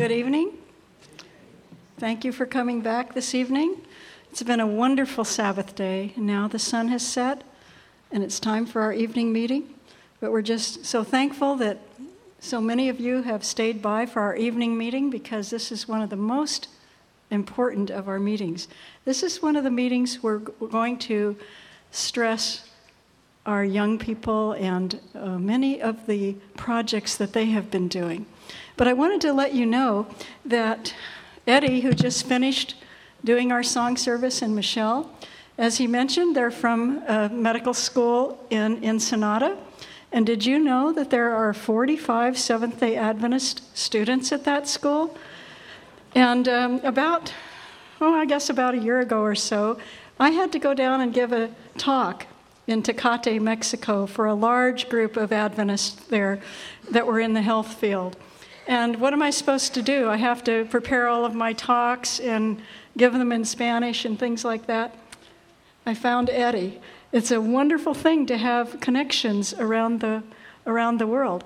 Good evening. Thank you for coming back this evening. It's been a wonderful Sabbath day. Now the sun has set and it's time for our evening meeting. But we're just so thankful that so many of you have stayed by for our evening meeting because this is one of the most important of our meetings. This is one of the meetings we're going to stress our young people and uh, many of the projects that they have been doing. But I wanted to let you know that Eddie, who just finished doing our song service, and Michelle, as he mentioned, they're from a medical school in Ensenada. And did you know that there are 45 Seventh day Adventist students at that school? And um, about, oh, I guess about a year ago or so, I had to go down and give a talk in Tecate, Mexico, for a large group of Adventists there that were in the health field. And what am I supposed to do? I have to prepare all of my talks and give them in Spanish and things like that. I found Eddie. It's a wonderful thing to have connections around the, around the world.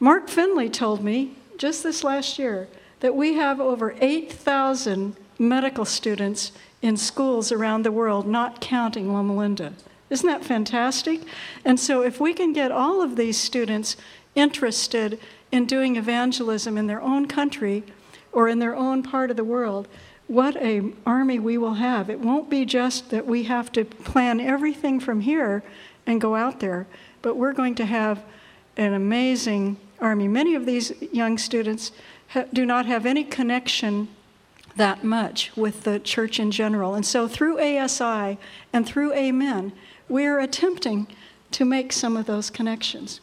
Mark Finley told me just this last year that we have over 8,000 medical students in schools around the world, not counting Loma Linda. Isn't that fantastic? And so, if we can get all of these students interested in doing evangelism in their own country or in their own part of the world, what a army we will have. It won't be just that we have to plan everything from here and go out there, but we're going to have an amazing army. Many of these young students ha- do not have any connection that much with the church in general. And so through ASI and through Amen, we are attempting to make some of those connections.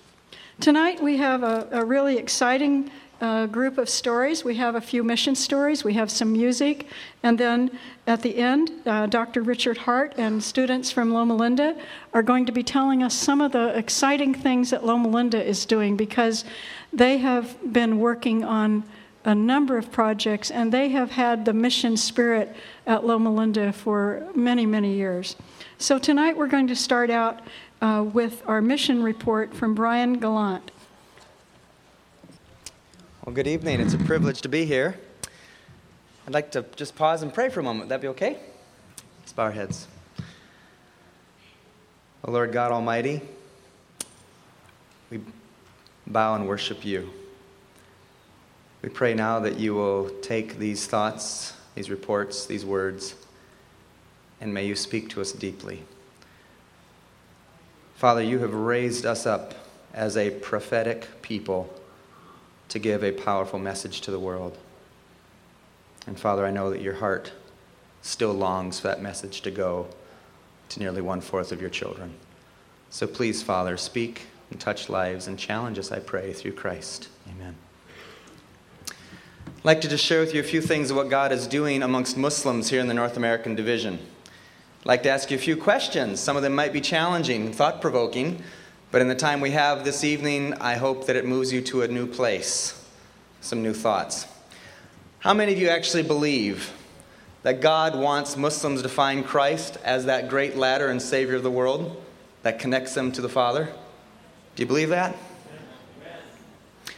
Tonight we have a, a really exciting uh, group of stories. We have a few mission stories, we have some music, and then at the end, uh, Dr. Richard Hart and students from Loma Linda are going to be telling us some of the exciting things that Loma Linda is doing because they have been working on a number of projects and they have had the mission spirit at Loma Linda for many, many years. So tonight we're going to start out uh, with our mission report from Brian Gallant. Well, good evening. It's a privilege to be here. I'd like to just pause and pray for a moment. Would that be okay? Let's bow our heads. Oh, Lord God Almighty, we bow and worship you. We pray now that you will take these thoughts, these reports, these words, and may you speak to us deeply. Father, you have raised us up as a prophetic people to give a powerful message to the world. And Father, I know that your heart still longs for that message to go to nearly one fourth of your children. So please, Father, speak and touch lives and challenge us, I pray, through Christ. Amen. I'd like to just share with you a few things of what God is doing amongst Muslims here in the North American division. I'd like to ask you a few questions. Some of them might be challenging thought provoking, but in the time we have this evening, I hope that it moves you to a new place, some new thoughts. How many of you actually believe that God wants Muslims to find Christ as that great ladder and Savior of the world that connects them to the Father? Do you believe that?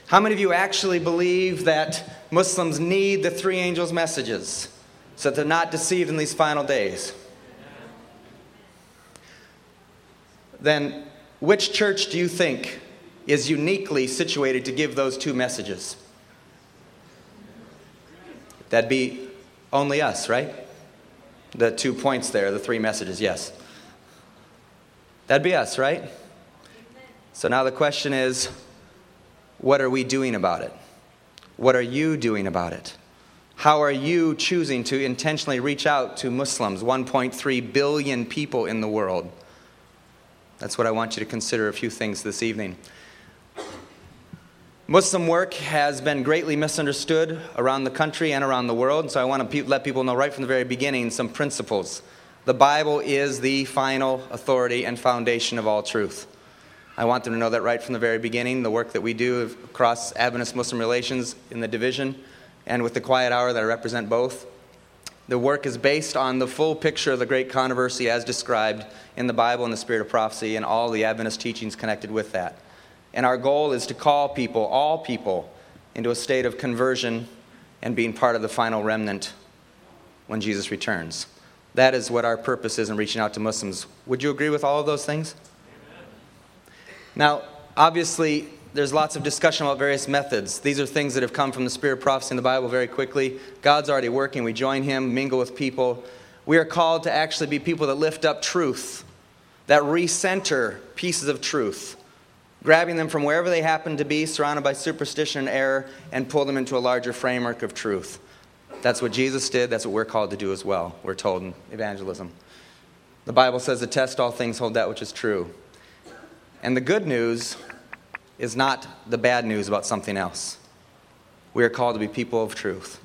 How many of you actually believe that Muslims need the three angels' messages so that they're not deceived in these final days? Then which church do you think is uniquely situated to give those two messages? That'd be only us, right? The two points there, the three messages, yes. That'd be us, right? So now the question is what are we doing about it? What are you doing about it? How are you choosing to intentionally reach out to Muslims, 1.3 billion people in the world? That's what I want you to consider a few things this evening. Muslim work has been greatly misunderstood around the country and around the world, so I want to let people know right from the very beginning some principles. The Bible is the final authority and foundation of all truth. I want them to know that right from the very beginning. The work that we do across Adventist Muslim relations in the division and with the quiet hour that I represent both the work is based on the full picture of the great controversy as described in the Bible and the Spirit of Prophecy and all the Adventist teachings connected with that. And our goal is to call people, all people, into a state of conversion and being part of the final remnant when Jesus returns. That is what our purpose is in reaching out to Muslims. Would you agree with all of those things? Now, obviously, there's lots of discussion about various methods. These are things that have come from the spirit of prophecy in the Bible very quickly. God's already working. We join Him, mingle with people. We are called to actually be people that lift up truth, that recenter pieces of truth, grabbing them from wherever they happen to be, surrounded by superstition and error, and pull them into a larger framework of truth. That's what Jesus did. That's what we're called to do as well, we're told in evangelism. The Bible says to test all things, hold that which is true. And the good news is not the bad news about something else. We are called to be people of truth.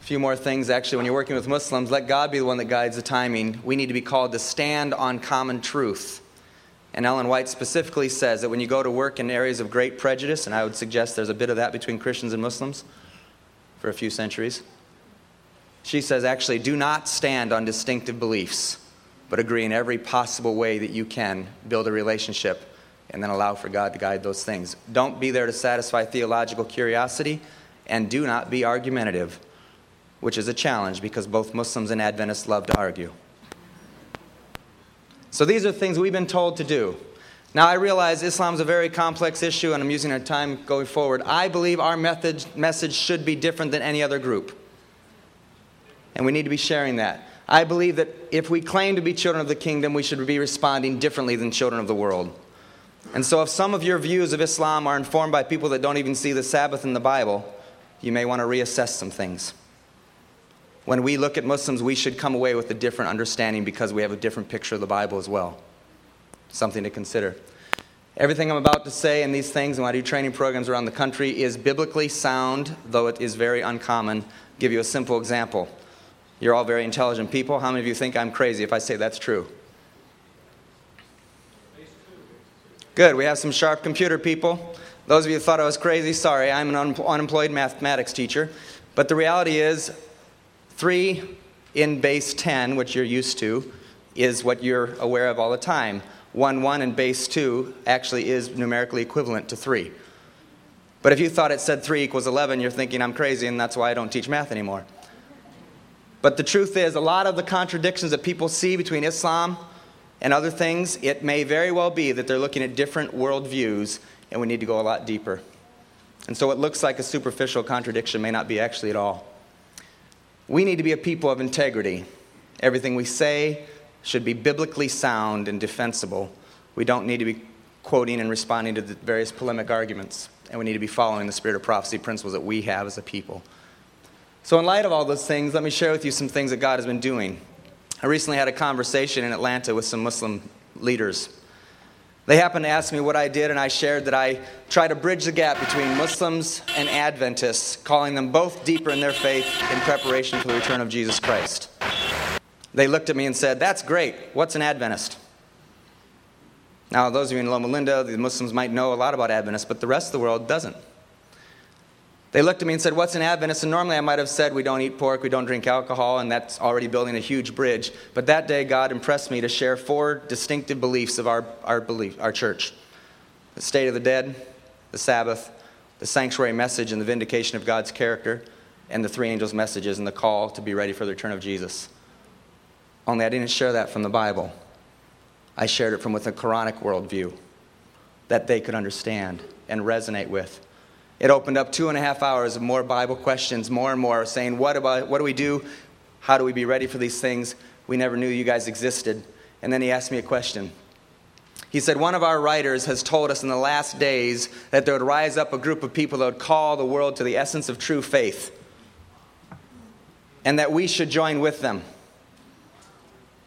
A few more things, actually, when you're working with Muslims, let God be the one that guides the timing. We need to be called to stand on common truth. And Ellen White specifically says that when you go to work in areas of great prejudice, and I would suggest there's a bit of that between Christians and Muslims for a few centuries, she says actually do not stand on distinctive beliefs, but agree in every possible way that you can build a relationship and then allow for God to guide those things. Don't be there to satisfy theological curiosity, and do not be argumentative, which is a challenge because both Muslims and Adventists love to argue. So these are things we've been told to do. Now, I realize Islam is a very complex issue, and I'm using our time going forward. I believe our method, message should be different than any other group. And we need to be sharing that. I believe that if we claim to be children of the kingdom, we should be responding differently than children of the world. And so, if some of your views of Islam are informed by people that don't even see the Sabbath in the Bible, you may want to reassess some things. When we look at Muslims, we should come away with a different understanding because we have a different picture of the Bible as well. Something to consider. Everything I'm about to say in these things, and I do training programs around the country, is biblically sound, though it is very uncommon. I'll give you a simple example. You're all very intelligent people. How many of you think I'm crazy if I say that's true? Good. We have some sharp computer people. Those of you who thought I was crazy, sorry, I'm an un- unemployed mathematics teacher. But the reality is, 3 in base 10, which you're used to, is what you're aware of all the time. 1 1 in base 2 actually is numerically equivalent to 3. But if you thought it said 3 equals 11, you're thinking I'm crazy and that's why I don't teach math anymore. But the truth is, a lot of the contradictions that people see between Islam and other things, it may very well be that they're looking at different worldviews and we need to go a lot deeper. And so, what looks like a superficial contradiction may not be actually at all. We need to be a people of integrity. Everything we say should be biblically sound and defensible. We don't need to be quoting and responding to the various polemic arguments, and we need to be following the spirit of prophecy principles that we have as a people. So, in light of all those things, let me share with you some things that God has been doing. I recently had a conversation in Atlanta with some Muslim leaders. They happened to ask me what I did, and I shared that I try to bridge the gap between Muslims and Adventists, calling them both deeper in their faith in preparation for the return of Jesus Christ. They looked at me and said, That's great. What's an Adventist? Now, those of you in Loma Linda, the Muslims might know a lot about Adventists, but the rest of the world doesn't. They looked at me and said, What's an Adventist? And normally I might have said, We don't eat pork, we don't drink alcohol, and that's already building a huge bridge. But that day, God impressed me to share four distinctive beliefs of our, our, belief, our church the state of the dead, the Sabbath, the sanctuary message, and the vindication of God's character, and the three angels' messages and the call to be ready for the return of Jesus. Only I didn't share that from the Bible. I shared it from with a Quranic worldview that they could understand and resonate with. It opened up two and a half hours of more Bible questions, more and more, saying, What, about, what do we do? How do we be ready for these things? We never knew you guys existed. And then he asked me a question. He said, One of our writers has told us in the last days that there would rise up a group of people that would call the world to the essence of true faith, and that we should join with them.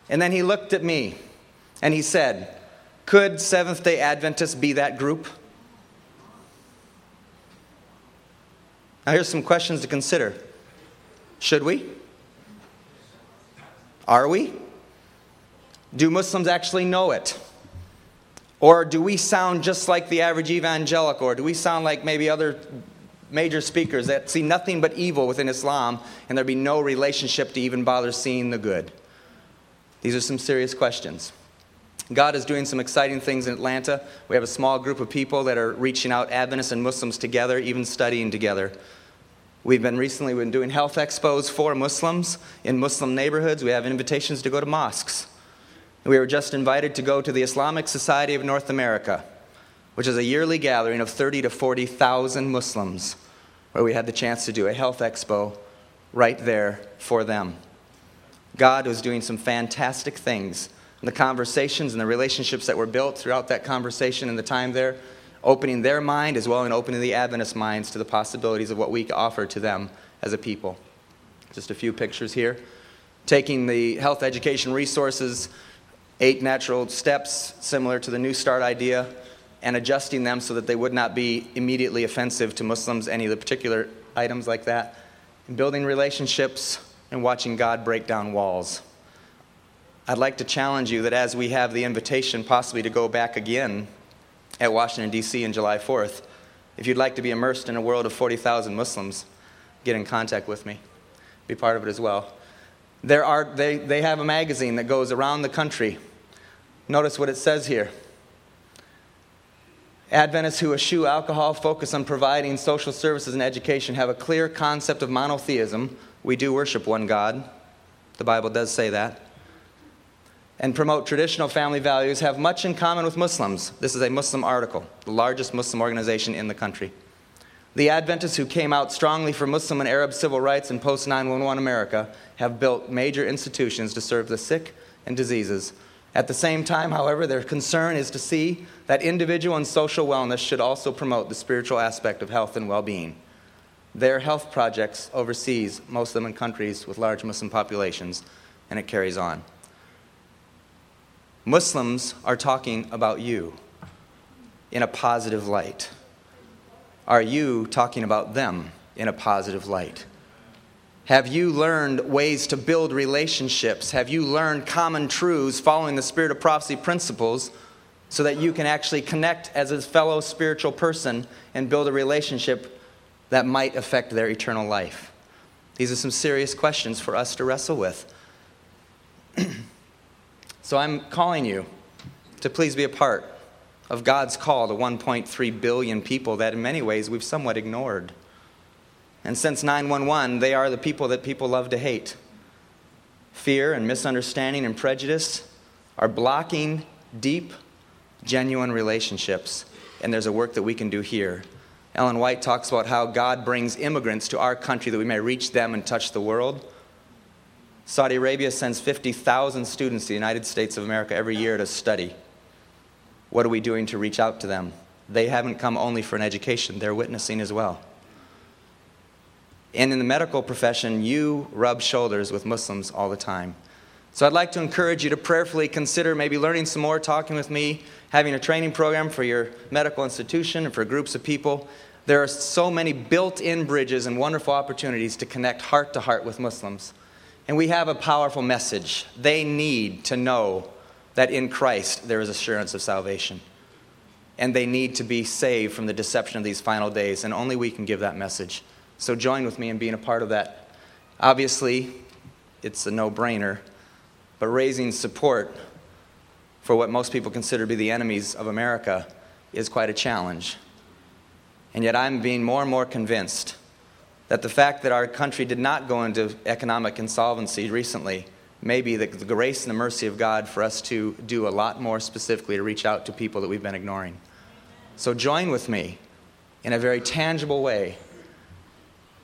And then he looked at me and he said, Could Seventh day Adventists be that group? Now, here's some questions to consider Should we? Are we? Do Muslims actually know it? Or do we sound just like the average evangelical? Or do we sound like maybe other major speakers that see nothing but evil within Islam and there'd be no relationship to even bother seeing the good? These are some serious questions. God is doing some exciting things in Atlanta. We have a small group of people that are reaching out, Adventists and Muslims together, even studying together. We've been recently been doing health expos for Muslims in Muslim neighborhoods. We have invitations to go to mosques. We were just invited to go to the Islamic Society of North America, which is a yearly gathering of 30 to 40,000 Muslims, where we had the chance to do a health expo right there for them. God was doing some fantastic things. And the conversations and the relationships that were built throughout that conversation and the time there opening their mind as well and opening the Adventist minds to the possibilities of what we offer to them as a people. Just a few pictures here. Taking the health education resources, eight natural steps similar to the New Start idea, and adjusting them so that they would not be immediately offensive to Muslims, any of the particular items like that. And building relationships and watching God break down walls. I'd like to challenge you that as we have the invitation possibly to go back again at Washington, D.C. on July 4th. If you'd like to be immersed in a world of 40,000 Muslims, get in contact with me. Be part of it as well. There are, they, they have a magazine that goes around the country. Notice what it says here. Adventists who eschew alcohol, focus on providing social services and education, have a clear concept of monotheism. We do worship one God. The Bible does say that and promote traditional family values have much in common with Muslims. This is a Muslim article, the largest Muslim organization in the country. The Adventists who came out strongly for Muslim and Arab civil rights in post 911 America have built major institutions to serve the sick and diseases. At the same time, however, their concern is to see that individual and social wellness should also promote the spiritual aspect of health and well being. Their health projects overseas, most of them in countries with large Muslim populations, and it carries on. Muslims are talking about you in a positive light. Are you talking about them in a positive light? Have you learned ways to build relationships? Have you learned common truths following the spirit of prophecy principles so that you can actually connect as a fellow spiritual person and build a relationship that might affect their eternal life? These are some serious questions for us to wrestle with. So I'm calling you to please be a part of God's call to 1.3 billion people that in many ways we've somewhat ignored. And since 911, they are the people that people love to hate. Fear and misunderstanding and prejudice are blocking deep, genuine relationships. And there's a work that we can do here. Ellen White talks about how God brings immigrants to our country that we may reach them and touch the world. Saudi Arabia sends 50,000 students to the United States of America every year to study. What are we doing to reach out to them? They haven't come only for an education, they're witnessing as well. And in the medical profession, you rub shoulders with Muslims all the time. So I'd like to encourage you to prayerfully consider maybe learning some more, talking with me, having a training program for your medical institution and for groups of people. There are so many built in bridges and wonderful opportunities to connect heart to heart with Muslims. And we have a powerful message. They need to know that in Christ there is assurance of salvation. And they need to be saved from the deception of these final days. And only we can give that message. So join with me in being a part of that. Obviously, it's a no brainer, but raising support for what most people consider to be the enemies of America is quite a challenge. And yet I'm being more and more convinced that the fact that our country did not go into economic insolvency recently may be the, grace and the mercy of God for us to do a lot more specifically to reach out to people that we've been ignoring. So join with me in a very tangible way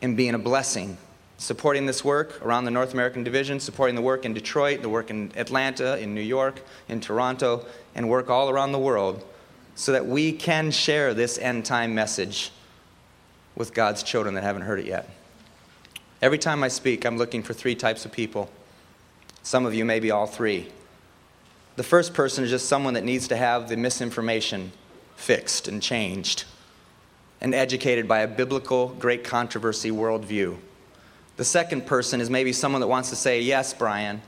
in being a blessing, supporting this work around the North American Division, supporting the work in Detroit, the work in Atlanta, in New York, in Toronto, and work all around the world so that we can share this end time message with God's children that haven't heard it yet. Every time I speak, I'm looking for three types of people. Some of you, maybe all three. The first person is just someone that needs to have the misinformation fixed and changed and educated by a biblical, great controversy worldview. The second person is maybe someone that wants to say, Yes, Brian,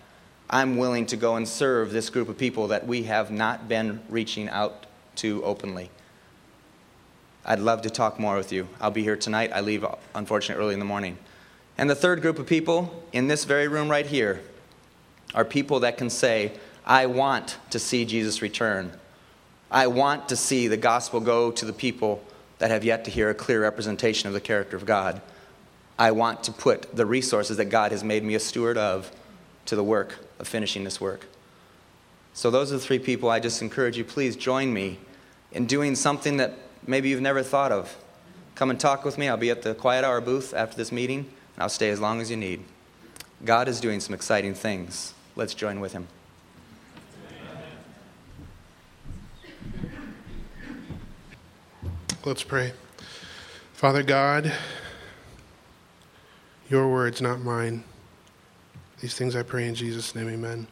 I'm willing to go and serve this group of people that we have not been reaching out to openly. I'd love to talk more with you. I'll be here tonight. I leave, unfortunately, early in the morning. And the third group of people in this very room right here are people that can say, I want to see Jesus return. I want to see the gospel go to the people that have yet to hear a clear representation of the character of God. I want to put the resources that God has made me a steward of to the work of finishing this work. So, those are the three people I just encourage you, please join me in doing something that maybe you've never thought of. Come and talk with me. I'll be at the Quiet Hour booth after this meeting, and I'll stay as long as you need. God is doing some exciting things. Let's join with Him. Let's pray. Father God, your words, not mine. These things I pray in Jesus' name, amen.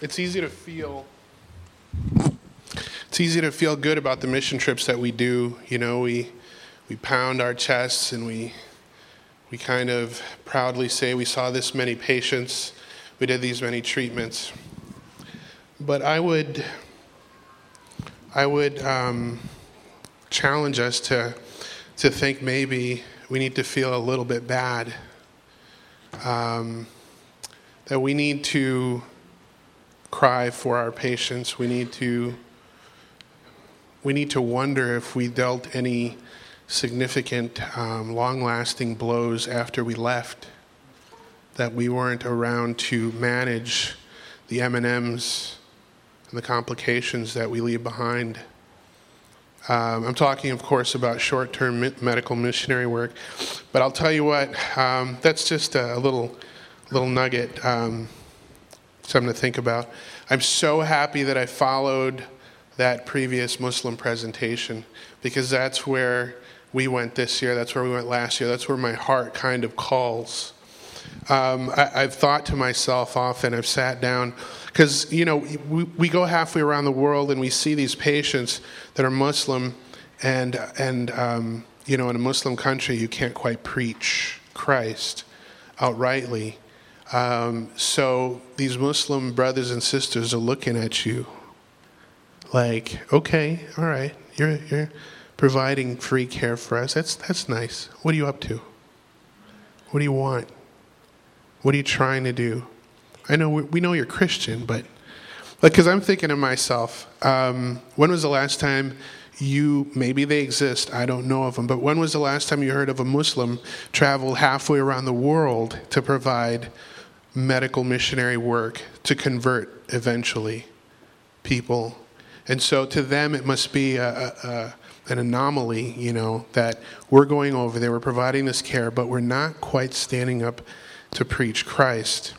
It's easy to feel it's easy to feel good about the mission trips that we do. You know, we we pound our chests and we we kind of proudly say we saw this many patients, we did these many treatments. But I would I would um, challenge us to, to think maybe we need to feel a little bit bad. Um, that we need to cry for our patients. We need to we need to wonder if we dealt any significant, um, long-lasting blows after we left. That we weren't around to manage the M and the complications that we leave behind. Um, I'm talking, of course, about short term medical missionary work, but I'll tell you what, um, that's just a little, little nugget, um, something to think about. I'm so happy that I followed that previous Muslim presentation because that's where we went this year, that's where we went last year, that's where my heart kind of calls. Um, I, have thought to myself often, I've sat down, because, you know, we, we go halfway around the world and we see these patients that are Muslim, and, and um, you know, in a Muslim country, you can't quite preach Christ outrightly. Um, so these Muslim brothers and sisters are looking at you like, okay, all right, you're, you're providing free care for us. That's, that's nice. What are you up to? What do you want? What are you trying to do? I know we know you're Christian, but because I'm thinking to myself, um, when was the last time you, maybe they exist, I don't know of them, but when was the last time you heard of a Muslim travel halfway around the world to provide medical missionary work to convert eventually people? And so to them, it must be a, a, an anomaly, you know, that we're going over there, we're providing this care, but we're not quite standing up to preach Christ.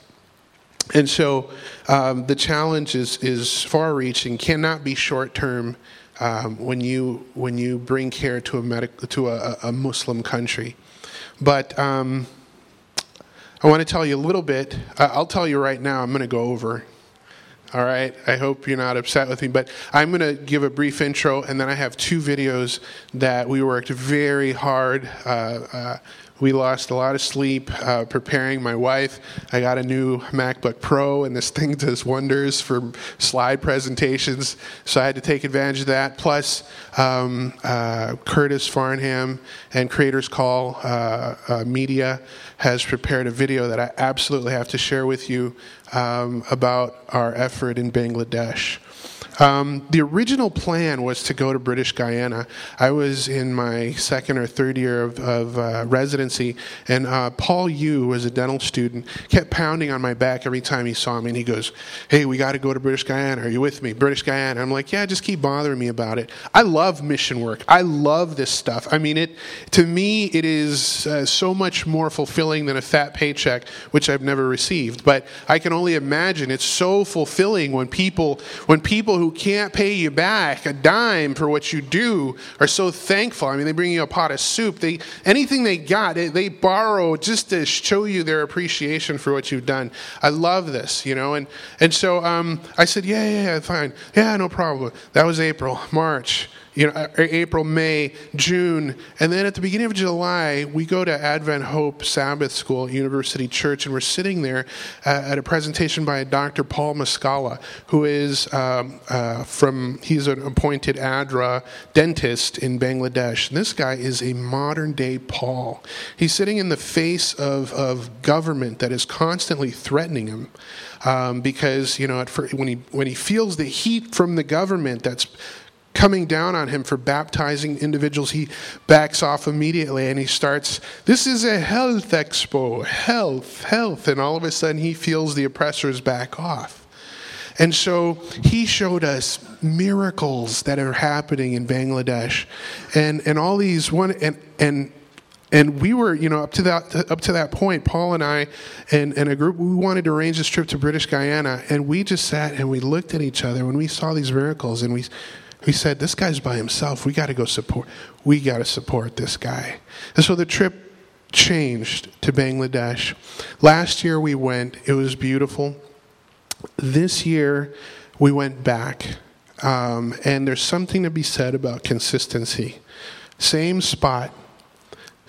And so um, the challenge is, is far reaching, cannot be short term um, when, you, when you bring care to a, medic, to a, a Muslim country. But um, I want to tell you a little bit. Uh, I'll tell you right now, I'm going to go over. All right. I hope you're not upset with me, but I'm going to give a brief intro, and then I have two videos that we worked very hard uh, uh, we lost a lot of sleep uh, preparing my wife. I got a new MacBook Pro, and this thing does wonders for slide presentations. So I had to take advantage of that. Plus, um, uh, Curtis Farnham and Creators Call uh, uh Media has prepared a video that I absolutely have to share with you um, about our effort in Bangladesh. Um, the original plan was to go to British Guyana. I was in my second or third year of, of uh, residency, and uh, Paul Yu who was a dental student, kept pounding on my back every time he saw me, and he goes, Hey, we got to go to British Guyana. Are you with me? British Guyana. I'm like, Yeah, just keep bothering me about it. I love mission work. I love this stuff. I mean, it to me, it is uh, so much more fulfilling than a fat paycheck, which I've never received. But I can only imagine it's so fulfilling when people, when people who can't pay you back a dime for what you do are so thankful. I mean, they bring you a pot of soup. They anything they got, they, they borrow just to show you their appreciation for what you've done. I love this, you know. And and so um, I said, yeah, yeah, yeah, fine, yeah, no problem. That was April, March you know, April, May, June, and then at the beginning of July, we go to Advent Hope Sabbath School at University Church, and we're sitting there uh, at a presentation by Dr. Paul Muscala, who is um, uh, from, he's an appointed ADRA dentist in Bangladesh. And this guy is a modern day Paul. He's sitting in the face of, of government that is constantly threatening him. Um, because you know, when he when he feels the heat from the government that's coming down on him for baptizing individuals, he backs off immediately and he starts, This is a health expo, health, health. And all of a sudden he feels the oppressors back off. And so he showed us miracles that are happening in Bangladesh and, and all these one and and and we were, you know, up to that up to that point, Paul and I and, and a group we wanted to arrange this trip to British Guyana and we just sat and we looked at each other when we saw these miracles and we we said, This guy's by himself. We gotta go support we gotta support this guy. And so the trip changed to Bangladesh. Last year we went, it was beautiful. This year, we went back, um, and there's something to be said about consistency. Same spot,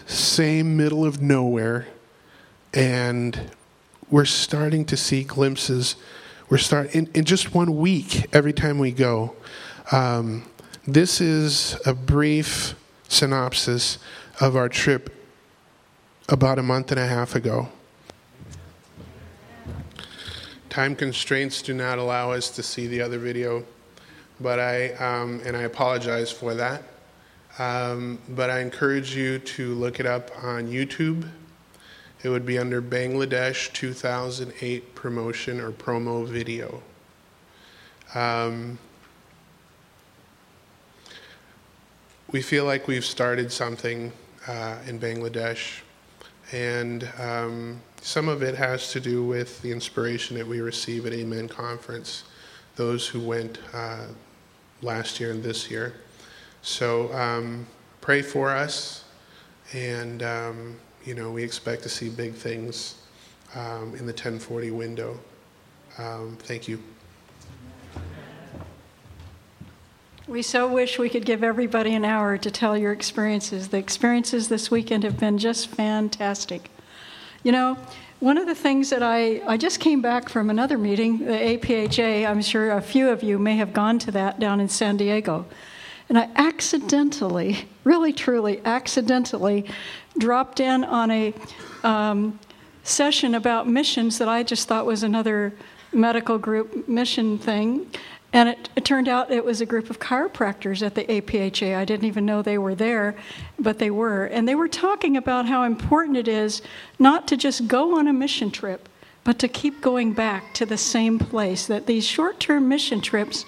same middle of nowhere, and we're starting to see glimpses. We're start in, in just one week every time we go. Um, this is a brief synopsis of our trip about a month and a half ago. Time constraints do not allow us to see the other video, but I, um, and I apologize for that. Um, but I encourage you to look it up on YouTube. It would be under Bangladesh 2008 promotion or promo video. Um, we feel like we've started something uh, in Bangladesh, and um, some of it has to do with the inspiration that we receive at Amen Conference, those who went uh, last year and this year. So um, pray for us, and um, you know we expect to see big things um, in the 1040 window. Um, thank you. We so wish we could give everybody an hour to tell your experiences. The experiences this weekend have been just fantastic. You know, one of the things that I, I just came back from another meeting, the APHA, I'm sure a few of you may have gone to that down in San Diego. And I accidentally, really truly accidentally, dropped in on a um, session about missions that I just thought was another medical group mission thing. And it, it, turned out it was a group of chiropractors at the APHA. I didn't even know they were there, but they were. And they were talking about how important it is not to just go on a mission trip, but to keep going back to the same place. That these short term mission trips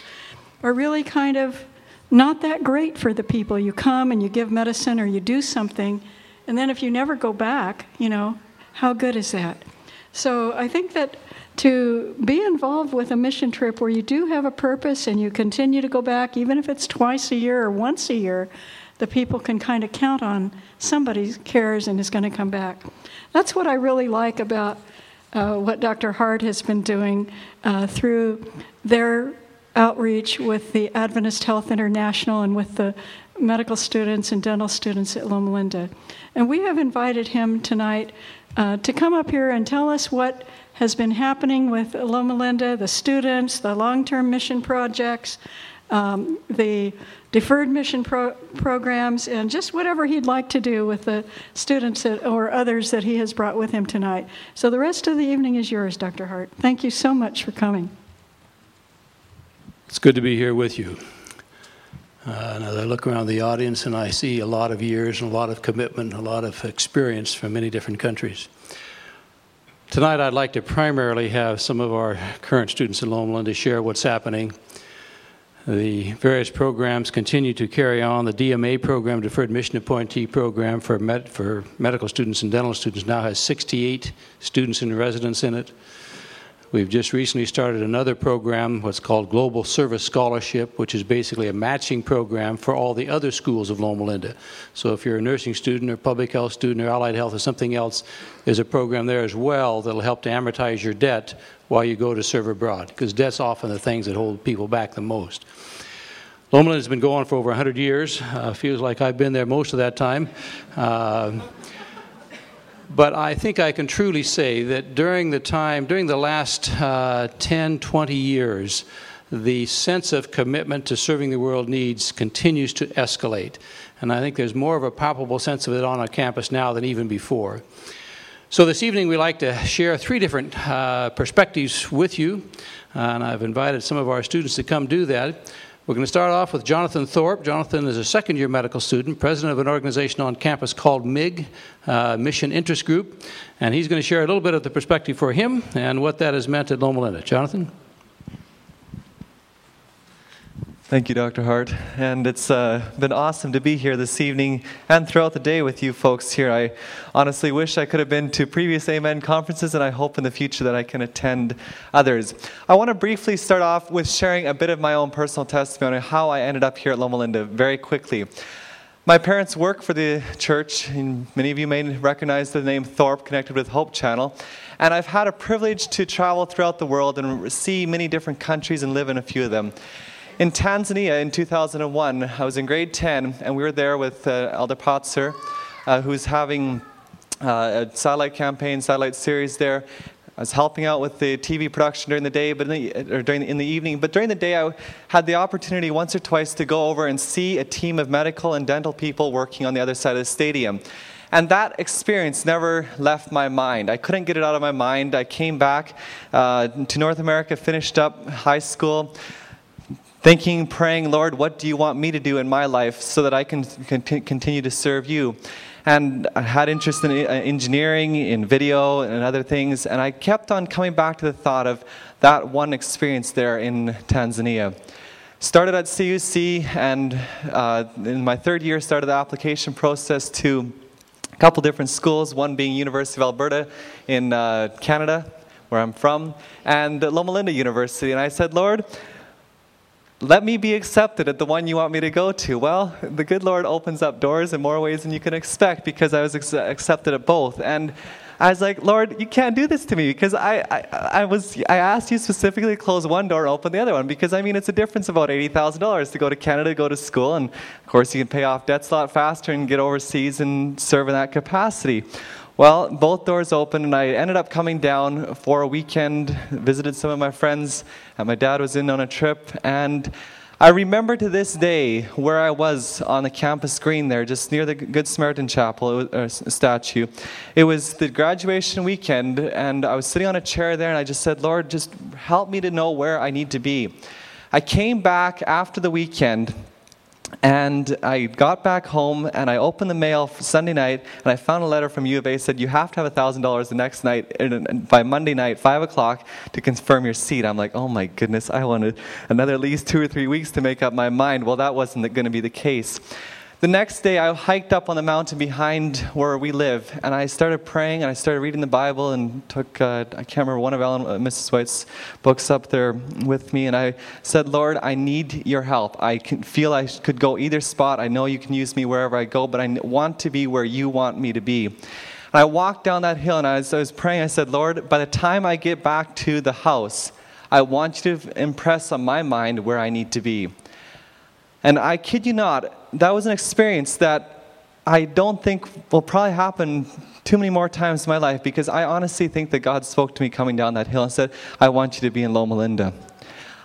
are really kind of not that great for the people. You come and you give medicine or you do something, and then if you never go back, you know, how good is that? So I think that to be involved with a mission trip where you do have a purpose and you continue to go back, even if it's twice a year or once a year, the people can kind of count on somebody cares and is going to come back. That's what I really like about uh, what Dr. Hart has been doing uh, through their outreach with the Adventist Health International and with the medical students and dental students at Loma Linda. And we have invited him tonight uh, to come up here and tell us what has been happening with Loma Linda, the students, the long term mission projects, um, the deferred mission pro- programs, and just whatever he'd like to do with the students that, or others that he has brought with him tonight. So the rest of the evening is yours, Dr. Hart. Thank you so much for coming. It's good to be here with you. Uh, and as I look around the audience and I see a lot of years and a lot of commitment, a lot of experience from many different countries. Tonight, I'd like to primarily have some of our current students in Loma Linda share what's happening. The various programs continue to carry on. The DMA program, Deferred Mission Appointee Program for, med- for medical students and dental students, now has 68 students in residence in it. We've just recently started another program, what's called Global Service Scholarship, which is basically a matching program for all the other schools of Loma Linda. So if you're a nursing student or public health student or allied health or something else, there's a program there as well that'll help to amortize your debt while you go to serve abroad, because debt's often the things that hold people back the most. Loma Linda has been going for over 100 years. Uh, feels like I've been there most of that time. Uh, but I think I can truly say that during the time, during the last uh, 10, 20 years, the sense of commitment to serving the world needs continues to escalate. And I think there's more of a palpable sense of it on our campus now than even before. So this evening we like to share three different uh, perspectives with you, and I've invited some of our students to come do that. We're going to start off with Jonathan Thorpe. Jonathan is a second year medical student, president of an organization on campus called MIG, uh, Mission Interest Group, and he's going to share a little bit of the perspective for him and what that has meant at Loma Linda. Jonathan? Thank you, Dr. Hart. And it's uh, been awesome to be here this evening and throughout the day with you folks here. I honestly wish I could have been to previous Amen conferences, and I hope in the future that I can attend others. I want to briefly start off with sharing a bit of my own personal testimony on how I ended up here at Loma Linda very quickly. My parents work for the church, and many of you may recognize the name Thorpe, connected with Hope Channel. And I've had a privilege to travel throughout the world and see many different countries and live in a few of them. In Tanzania in 2001, I was in grade 10, and we were there with uh, Elder Potzer, uh, who's having uh, a satellite campaign, satellite series there. I was helping out with the TV production during the day, but in the, or during the, in the evening. But during the day, I had the opportunity once or twice to go over and see a team of medical and dental people working on the other side of the stadium. And that experience never left my mind. I couldn't get it out of my mind. I came back uh, to North America, finished up high school thinking, praying, Lord, what do you want me to do in my life so that I can continue to serve you? And I had interest in uh, engineering, in video, and other things, and I kept on coming back to the thought of that one experience there in Tanzania. Started at CUC, and uh, in my third year, started the application process to a couple different schools, one being University of Alberta in uh, Canada, where I'm from, and Loma Linda University. And I said, Lord, let me be accepted at the one you want me to go to. Well, the good Lord opens up doors in more ways than you can expect because I was ex- accepted at both. And I was like, Lord, you can't do this to me because I, I, I, was, I asked you specifically to close one door, and open the other one because I mean, it's a difference of about $80,000 to go to Canada, go to school, and of course, you can pay off debts a lot faster and get overseas and serve in that capacity. Well, both doors opened, and I ended up coming down for a weekend, visited some of my friends, and my dad was in on a trip, and I remember to this day where I was on the campus green there, just near the Good Samaritan Chapel uh, statue. It was the graduation weekend, and I was sitting on a chair there, and I just said, Lord, just help me to know where I need to be. I came back after the weekend and I got back home and I opened the mail Sunday night and I found a letter from U of A said you have to have $1,000 the next night by Monday night, 5 o'clock, to confirm your seat. I'm like, oh my goodness, I wanted another at least two or three weeks to make up my mind. Well, that wasn't going to be the case. The next day, I hiked up on the mountain behind where we live, and I started praying, and I started reading the Bible, and took, uh, I can't remember, one of Ellen, uh, Mrs. White's books up there with me, and I said, Lord, I need your help. I feel I could go either spot. I know you can use me wherever I go, but I want to be where you want me to be. And I walked down that hill, and as I was praying, I said, Lord, by the time I get back to the house, I want you to impress on my mind where I need to be. And I kid you not, that was an experience that I don't think will probably happen too many more times in my life because I honestly think that God spoke to me coming down that hill and said, I want you to be in Loma Linda.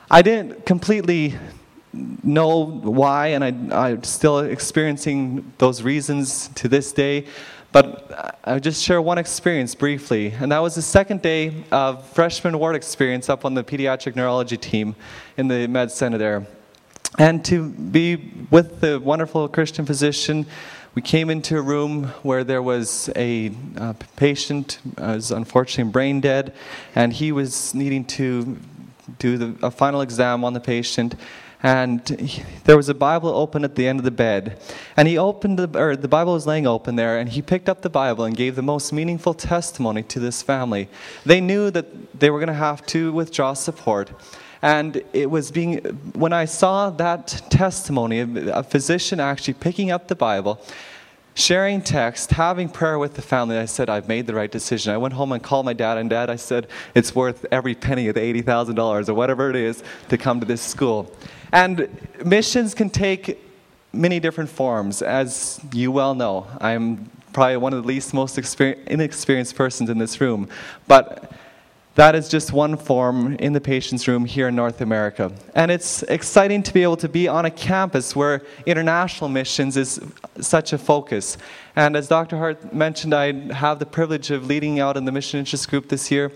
I didn't completely know why, and I, I'm still experiencing those reasons to this day. But I'll just share one experience briefly. And that was the second day of freshman ward experience up on the pediatric neurology team in the med center there. And to be with the wonderful Christian physician, we came into a room where there was a uh, patient, uh, was unfortunately brain dead, and he was needing to do the, a final exam on the patient. And he, there was a Bible open at the end of the bed. And he opened the, or the Bible was laying open there, and he picked up the Bible and gave the most meaningful testimony to this family. They knew that they were going to have to withdraw support. And it was being, when I saw that testimony, a physician actually picking up the Bible, sharing text, having prayer with the family, I said, I've made the right decision. I went home and called my dad, and dad, I said, it's worth every penny of the $80,000 or whatever it is to come to this school. And missions can take many different forms, as you well know. I'm probably one of the least most inexperienced persons in this room. But that is just one form in the patient's room here in North America. And it's exciting to be able to be on a campus where international missions is such a focus. And as Dr. Hart mentioned, I have the privilege of leading out in the mission interest group this year.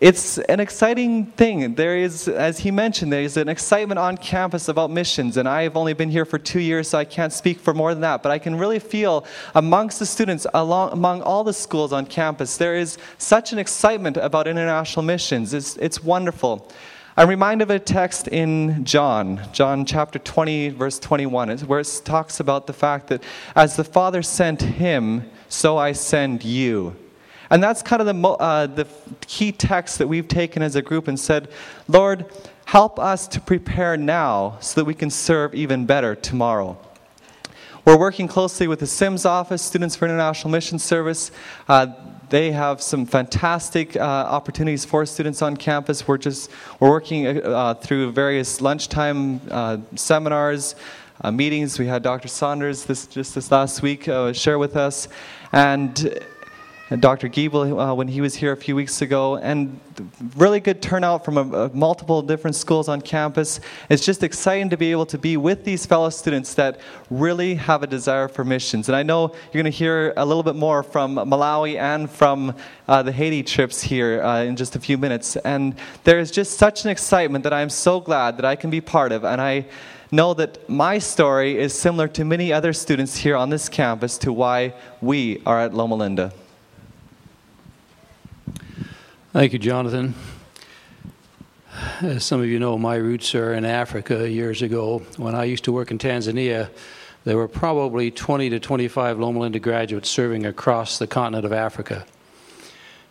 It's an exciting thing. There is, as he mentioned, there is an excitement on campus about missions, and I've only been here for two years, so I can't speak for more than that. But I can really feel amongst the students, along, among all the schools on campus, there is such an excitement about international missions. It's, it's wonderful. I'm reminded of a text in John, John chapter 20, verse 21, where it talks about the fact that as the Father sent him, so I send you. And that's kind of the, uh, the key text that we've taken as a group and said, Lord, help us to prepare now so that we can serve even better tomorrow. We're working closely with the SIMS office, Students for International Mission Service. Uh, they have some fantastic uh, opportunities for students on campus. We're just we're working uh, through various lunchtime uh, seminars, uh, meetings. We had Dr. Saunders this just this last week uh, share with us, and Dr. Giebel uh, when he was here a few weeks ago, and really good turnout from a, a multiple different schools on campus. It's just exciting to be able to be with these fellow students that really have a desire for missions. And I know you're going to hear a little bit more from Malawi and from uh, the Haiti trips here uh, in just a few minutes. And there is just such an excitement that I'm so glad that I can be part of. And I know that my story is similar to many other students here on this campus to why we are at Loma Linda. Thank you, Jonathan. As some of you know, my roots are in Africa years ago. When I used to work in Tanzania, there were probably 20 to 25 Loma Linda graduates serving across the continent of Africa.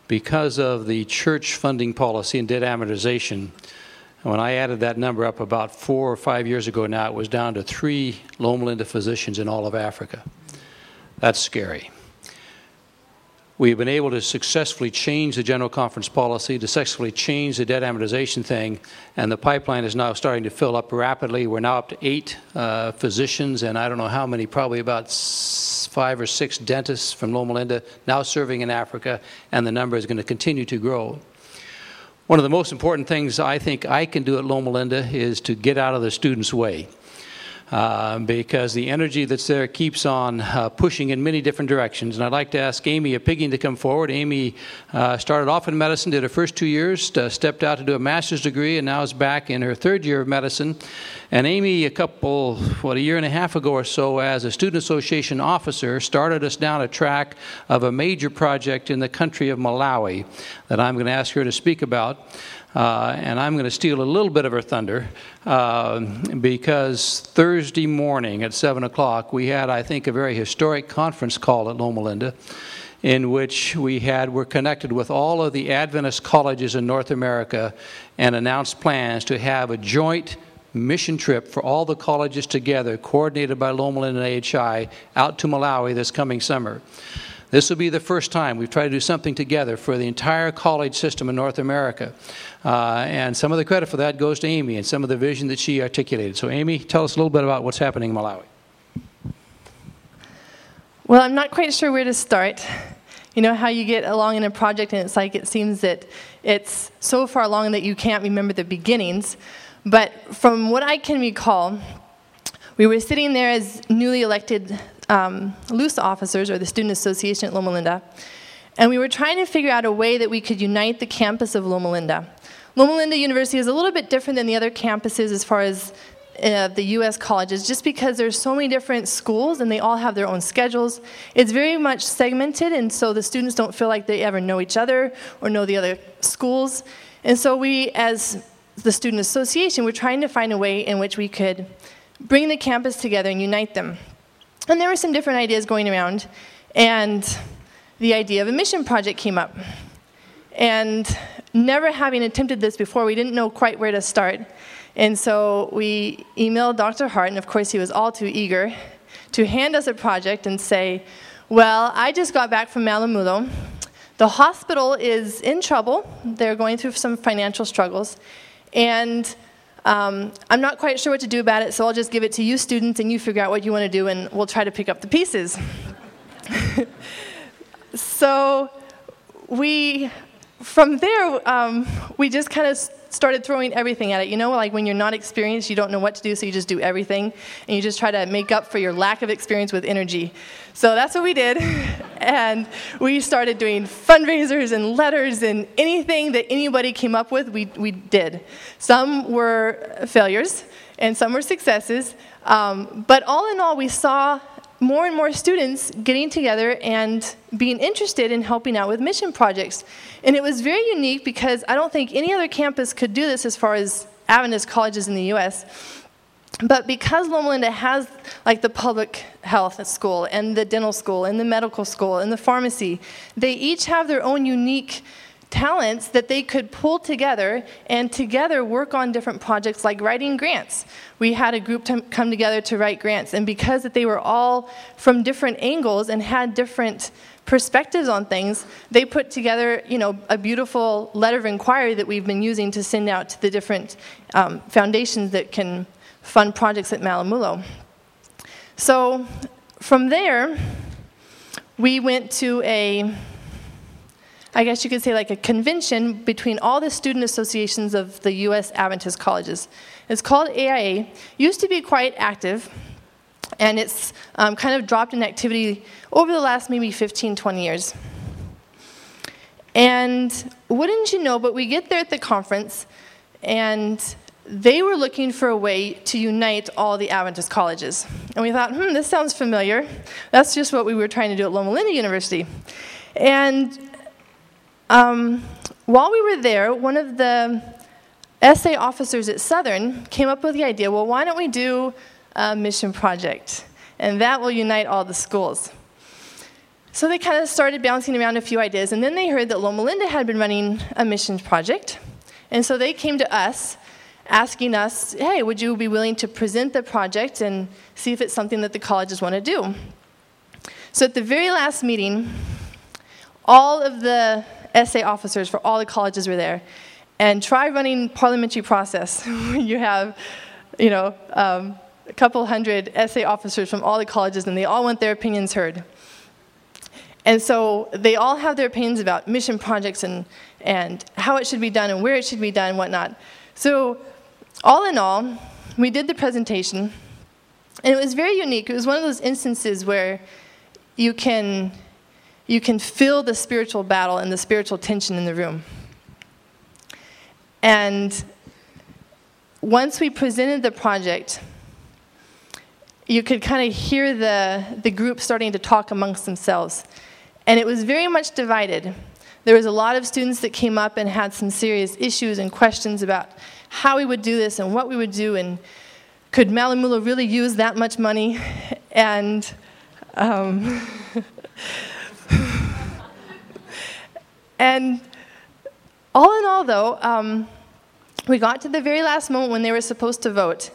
Because of the church funding policy and debt amortization, when I added that number up about four or five years ago now, it was down to three Loma Linda physicians in all of Africa. That's scary. We've been able to successfully change the general conference policy, to successfully change the debt amortization thing, and the pipeline is now starting to fill up rapidly. We're now up to eight uh, physicians, and I don't know how many, probably about five or six dentists from Loma Linda now serving in Africa, and the number is going to continue to grow. One of the most important things I think I can do at Loma Linda is to get out of the student's way. Uh, because the energy that's there keeps on uh, pushing in many different directions. And I'd like to ask Amy Apigging to come forward. Amy uh, started off in medicine, did her first two years, uh, stepped out to do a master's degree, and now is back in her third year of medicine. And Amy, a couple, what, a year and a half ago or so, as a student association officer, started us down a track of a major project in the country of Malawi that I'm going to ask her to speak about. Uh, and I'm going to steal a little bit of her thunder uh, because Thursday morning at 7 o'clock, we had, I think, a very historic conference call at Loma Linda in which we had were connected with all of the Adventist colleges in North America and announced plans to have a joint mission trip for all the colleges together, coordinated by Loma Linda and AHI, out to Malawi this coming summer. This will be the first time we've tried to do something together for the entire college system in North America. Uh, and some of the credit for that goes to Amy and some of the vision that she articulated. So, Amy, tell us a little bit about what's happening in Malawi. Well, I'm not quite sure where to start. You know how you get along in a project and it's like it seems that it's so far along that you can't remember the beginnings. But from what I can recall, we were sitting there as newly elected um, LUSA officers, or the Student Association at Loma Linda, and we were trying to figure out a way that we could unite the campus of Loma Linda. Loma Linda University is a little bit different than the other campuses as far as uh, the U.S. colleges, just because there's so many different schools and they all have their own schedules. It's very much segmented, and so the students don't feel like they ever know each other or know the other schools. And so we, as the Student Association, we're trying to find a way in which we could bring the campus together and unite them. And there were some different ideas going around, and the idea of a mission project came up. And never having attempted this before, we didn't know quite where to start. And so we emailed Dr. Hart, and of course, he was all too eager to hand us a project and say, Well, I just got back from Malamulo. The hospital is in trouble, they're going through some financial struggles, and um, I'm not quite sure what to do about it, so I'll just give it to you students and you figure out what you want to do and we'll try to pick up the pieces. so we, from there, um, we just kind of started throwing everything at it. You know, like when you're not experienced, you don't know what to do, so you just do everything, and you just try to make up for your lack of experience with energy. So that's what we did. and we started doing fundraisers and letters and anything that anybody came up with, we, we did. Some were failures and some were successes, um, but all in all, we saw more and more students getting together and being interested in helping out with mission projects. And it was very unique because I don't think any other campus could do this as far as Adventist colleges in the US. But because Loma Linda has like the public health school and the dental school and the medical school and the pharmacy, they each have their own unique talents that they could pull together and together work on different projects like writing grants. We had a group to come together to write grants, and because that they were all from different angles and had different perspectives on things, they put together, you know, a beautiful letter of inquiry that we've been using to send out to the different um, foundations that can fund projects at Malamulo. So from there, we went to a, I guess you could say like a convention between all the student associations of the U.S. Adventist colleges. It's called AIA. Used to be quite active, and it's um, kind of dropped in activity over the last maybe 15, 20 years. And wouldn't you know, but we get there at the conference, and they were looking for a way to unite all the Adventist colleges. And we thought, hmm, this sounds familiar. That's just what we were trying to do at Loma Linda University. And um, while we were there, one of the SA officers at Southern came up with the idea well, why don't we do a mission project? And that will unite all the schools. So they kind of started bouncing around a few ideas, and then they heard that Loma Linda had been running a missions project. And so they came to us asking us, hey, would you be willing to present the project and see if it's something that the colleges want to do? So at the very last meeting, all of the SA officers for all the colleges were there. And try running parliamentary process. you have, you know, um, a couple hundred SA officers from all the colleges, and they all want their opinions heard. And so they all have their opinions about mission projects and, and how it should be done and where it should be done and whatnot. So all in all, we did the presentation, and it was very unique. It was one of those instances where you can, you can feel the spiritual battle and the spiritual tension in the room. And once we presented the project, you could kind of hear the, the group starting to talk amongst themselves. And it was very much divided. There was a lot of students that came up and had some serious issues and questions about how we would do this and what we would do, and could Malamulo really use that much money? And um, and all in all, though, um, we got to the very last moment when they were supposed to vote.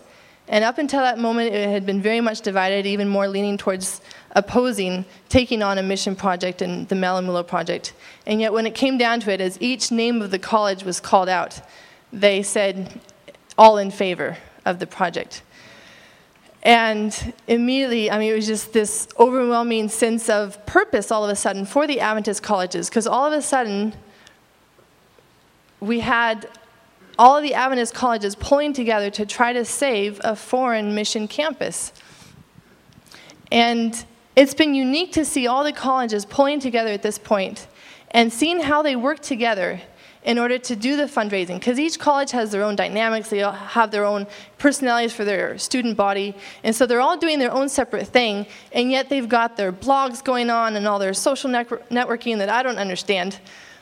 And up until that moment, it had been very much divided, even more leaning towards opposing taking on a mission project and the Malamulo project. And yet, when it came down to it, as each name of the college was called out, they said all in favor of the project. And immediately, I mean, it was just this overwhelming sense of purpose all of a sudden for the Adventist colleges, because all of a sudden, we had all of the Adventist colleges pulling together to try to save a foreign mission campus. And it's been unique to see all the colleges pulling together at this point and seeing how they work together in order to do the fundraising because each college has their own dynamics they all have their own personalities for their student body and so they're all doing their own separate thing and yet they've got their blogs going on and all their social networking that i don't understand.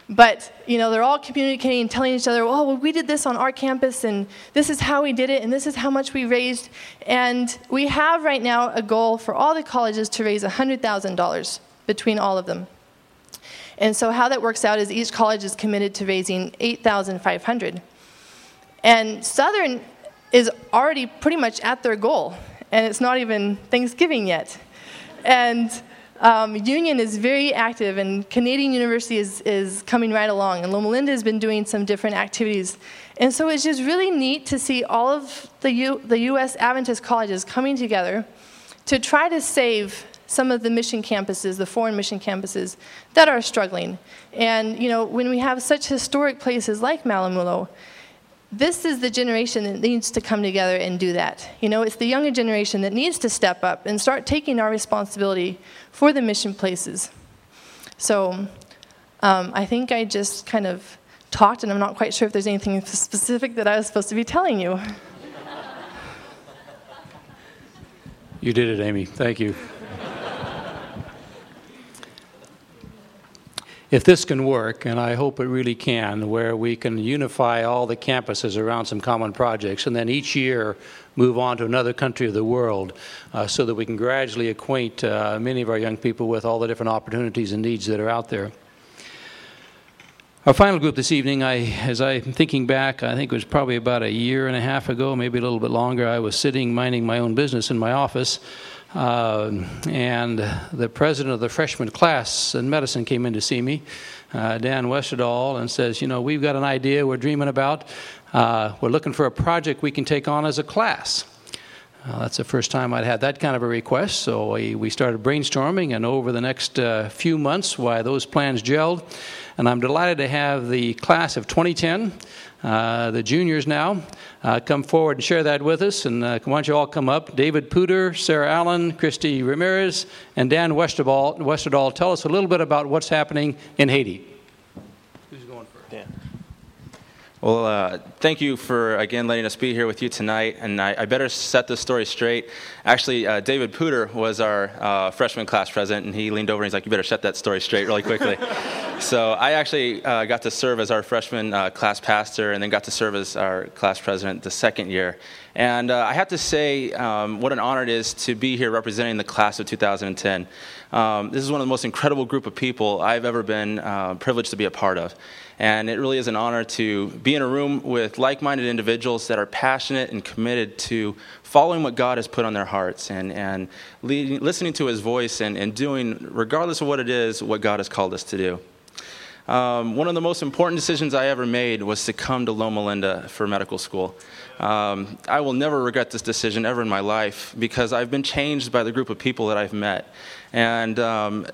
But you know they're all communicating telling each other oh well we did this on our campus and this is how we did it and this is how much we raised and we have right now a goal for all the colleges to raise $100000 between all of them and so how that works out is each college is committed to raising 8,500. And Southern is already pretty much at their goal, and it's not even Thanksgiving yet. And um, Union is very active, and Canadian University is, is coming right along, and Loma Linda has been doing some different activities. And so it's just really neat to see all of the, U, the U.S. Adventist colleges coming together to try to save some of the mission campuses, the foreign mission campuses, that are struggling. And, you know, when we have such historic places like Malamulo, this is the generation that needs to come together and do that. You know, it's the younger generation that needs to step up and start taking our responsibility for the mission places. So um, I think I just kind of talked, and I'm not quite sure if there's anything specific that I was supposed to be telling you. You did it, Amy. Thank you. If this can work, and I hope it really can, where we can unify all the campuses around some common projects, and then each year move on to another country of the world uh, so that we can gradually acquaint uh, many of our young people with all the different opportunities and needs that are out there. Our final group this evening, I, as I'm thinking back, I think it was probably about a year and a half ago, maybe a little bit longer. I was sitting minding my own business in my office, uh, and the president of the freshman class in medicine came in to see me, uh, Dan Westerdahl, and says, "You know, we've got an idea we're dreaming about. Uh, we're looking for a project we can take on as a class." Uh, that's the first time I'd had that kind of a request, so we, we started brainstorming, and over the next uh, few months, why those plans gelled, and I'm delighted to have the class of 2010, uh, the juniors now, uh, come forward and share that with us. And uh, why don't you all come up? David Puder, Sarah Allen, Christy Ramirez, and Dan Westerdahl. Westerdahl, tell us a little bit about what's happening in Haiti. Well, uh, thank you for again letting us be here with you tonight. And I, I better set this story straight. Actually, uh, David Puder was our uh, freshman class president, and he leaned over and he's like, "You better set that story straight really quickly." so I actually uh, got to serve as our freshman uh, class pastor, and then got to serve as our class president the second year. And uh, I have to say, um, what an honor it is to be here representing the class of 2010. Um, this is one of the most incredible group of people I've ever been privileged to be a part of. And it really is an honor to be in a room with like minded individuals that are passionate and committed to following what God has put on their hearts and, and leading, listening to His voice and, and doing, regardless of what it is, what God has called us to do. Um, one of the most important decisions I ever made was to come to Loma Linda for medical school. Um, I will never regret this decision ever in my life because I've been changed by the group of people that I've met. And um,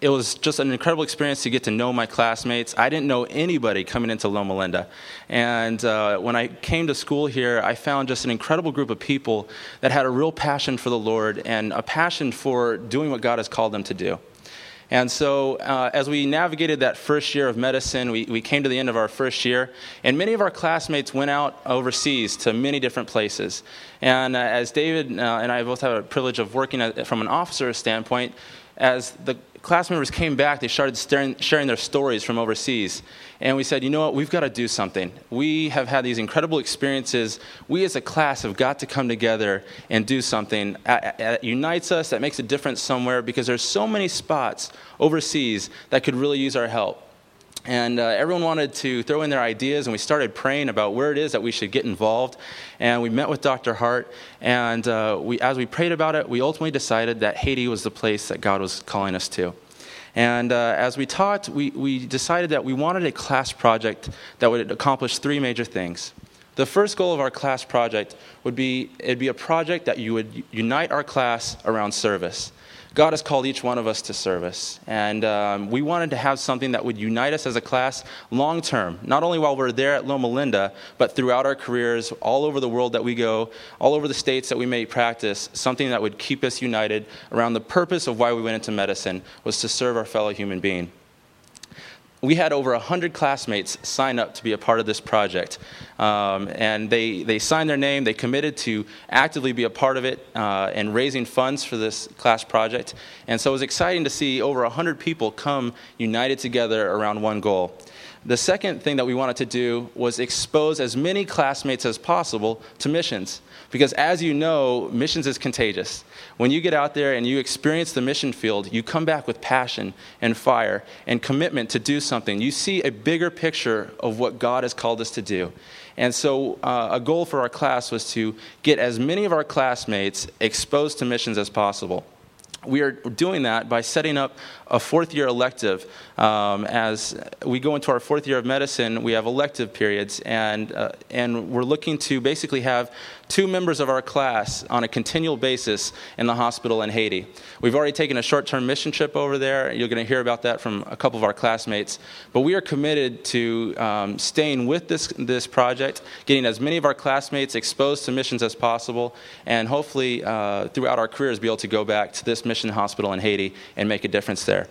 it was just an incredible experience to get to know my classmates. I didn't know anybody coming into Loma Linda. And uh, when I came to school here, I found just an incredible group of people that had a real passion for the Lord and a passion for doing what God has called them to do. And so, uh, as we navigated that first year of medicine, we, we came to the end of our first year, and many of our classmates went out overseas to many different places. And uh, as David uh, and I both have a privilege of working at, from an officer standpoint, as the class members came back, they started staring, sharing their stories from overseas. And we said, you know what, we've got to do something. We have had these incredible experiences. We as a class have got to come together and do something that unites us, that makes a difference somewhere, because there's so many spots overseas that could really use our help. And uh, everyone wanted to throw in their ideas, and we started praying about where it is that we should get involved. And we met with Dr. Hart, and uh, we, as we prayed about it, we ultimately decided that Haiti was the place that God was calling us to. And uh, as we talked, we, we decided that we wanted a class project that would accomplish three major things. The first goal of our class project would be it'd be a project that you would unite our class around service. God has called each one of us to service. And um, we wanted to have something that would unite us as a class long term, not only while we're there at Loma Linda, but throughout our careers, all over the world that we go, all over the states that we may practice, something that would keep us united around the purpose of why we went into medicine was to serve our fellow human being we had over 100 classmates sign up to be a part of this project. Um, and they, they signed their name, they committed to actively be a part of it uh, and raising funds for this class project. And so it was exciting to see over 100 people come united together around one goal. The second thing that we wanted to do was expose as many classmates as possible to missions. Because as you know, missions is contagious. When you get out there and you experience the mission field, you come back with passion and fire and commitment to do something. You see a bigger picture of what God has called us to do. And so, uh, a goal for our class was to get as many of our classmates exposed to missions as possible we are doing that by setting up a fourth year elective. Um, as we go into our fourth year of medicine, we have elective periods, and, uh, and we're looking to basically have two members of our class on a continual basis in the hospital in Haiti. We've already taken a short term mission trip over there. You're going to hear about that from a couple of our classmates. But we are committed to um, staying with this, this project, getting as many of our classmates exposed to missions as possible, and hopefully uh, throughout our careers be able to go back to this mission hospital in Haiti and make a difference there.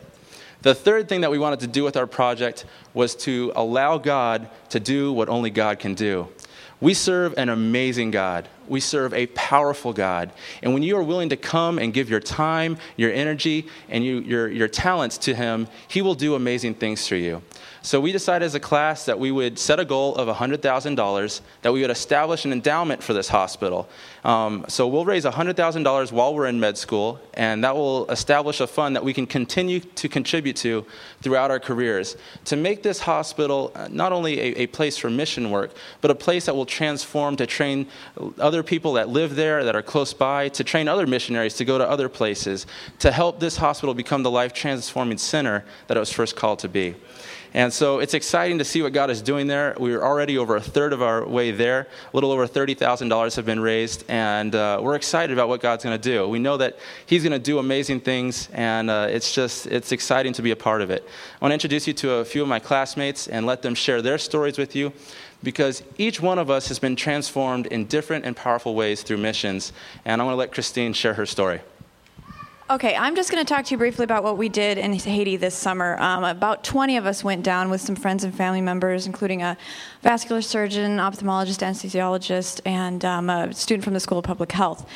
The third thing that we wanted to do with our project was to allow God to do what only God can do. We serve an amazing God. We serve a powerful God. And when you are willing to come and give your time, your energy, and you, your, your talents to Him, He will do amazing things for you. So we decided as a class that we would set a goal of $100,000, that we would establish an endowment for this hospital. Um, so we'll raise $100,000 while we're in med school, and that will establish a fund that we can continue to contribute to throughout our careers to make this hospital uh, not only a, a place for mission work, but a place that will transform to train other people that live there, that are close by, to train other missionaries to go to other places, to help this hospital become the life transforming center that it was first called to be. And so it's exciting to see what God is doing there. We're already over a third of our way there. A little over $30,000 have been raised, and uh, we're excited about what God's going to do. We know that He's going to do amazing things, and uh, it's just, it's exciting to be a part of it. I want to introduce you to a few of my classmates and let them share their stories with you because each one of us has been transformed in different and powerful ways through missions. And I want to let Christine share her story. Okay, I'm just going to talk to you briefly about what we did in Haiti this summer. Um, about 20 of us went down with some friends and family members, including a vascular surgeon, ophthalmologist, anesthesiologist, and um, a student from the School of Public Health.